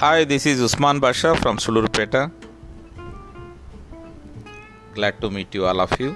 Hi, this is Usman Basha from Sulurpeta. Glad to meet you, all of you.